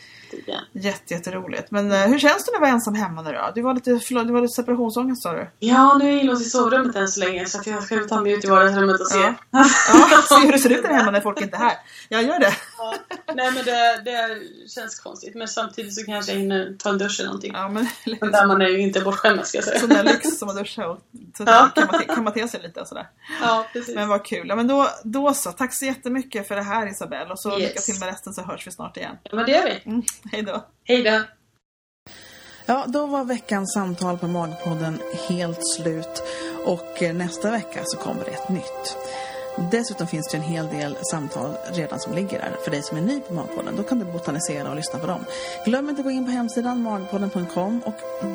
[SPEAKER 2] jag.
[SPEAKER 1] Jätte, jätteroligt. Men eh, hur känns det att vara ensam hemma nu då? Du var lite, förlåt, du var lite separationsångest sa du?
[SPEAKER 2] Ja, nu är jag inlåst i sovrummet än så länge så jag ska ta mig ut i vardagsrummet och se.
[SPEAKER 1] Ja. Ja, se hur det ser ut där hemma när folk inte är här. Jag gör det.
[SPEAKER 2] Ja. Nej men det, det känns konstigt men samtidigt så kanske jag hinner ta en dusch eller någonting.
[SPEAKER 1] Ja, men
[SPEAKER 2] Men där man är ju inte bortskämd ska jag säga.
[SPEAKER 1] sån där lyx som att duscha och så
[SPEAKER 2] Ja.
[SPEAKER 1] kan, man te, kan man te sig lite och sådär.
[SPEAKER 2] Ja, precis.
[SPEAKER 1] Men vad kul. Ja, men då, då så. Tack så jättemycket för det här Isabelle. Och så
[SPEAKER 2] Yes.
[SPEAKER 1] lycka till med resten så hörs vi snart igen.
[SPEAKER 2] Ja, men det gör vi.
[SPEAKER 1] Mm, hej då.
[SPEAKER 2] Hej då.
[SPEAKER 1] Ja, då var veckans samtal på Magpodden helt slut. Och eh, nästa vecka så kommer det ett nytt. Dessutom finns det en hel del samtal redan som ligger där för dig som är ny på Magpodden. Då kan du botanisera och lyssna på dem. Glöm inte att gå in på hemsidan magpodden.com och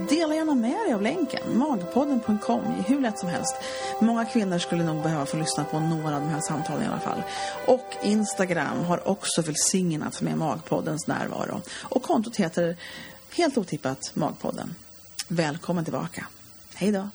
[SPEAKER 1] dela gärna med dig av länken. Magpodden.com, hur lätt som helst. Många kvinnor skulle nog behöva få lyssna på några av de här samtalen i alla fall. Och Instagram har också välsignats med Magpoddens närvaro. Och kontot heter helt otippat Magpodden. Välkommen tillbaka. Hej då.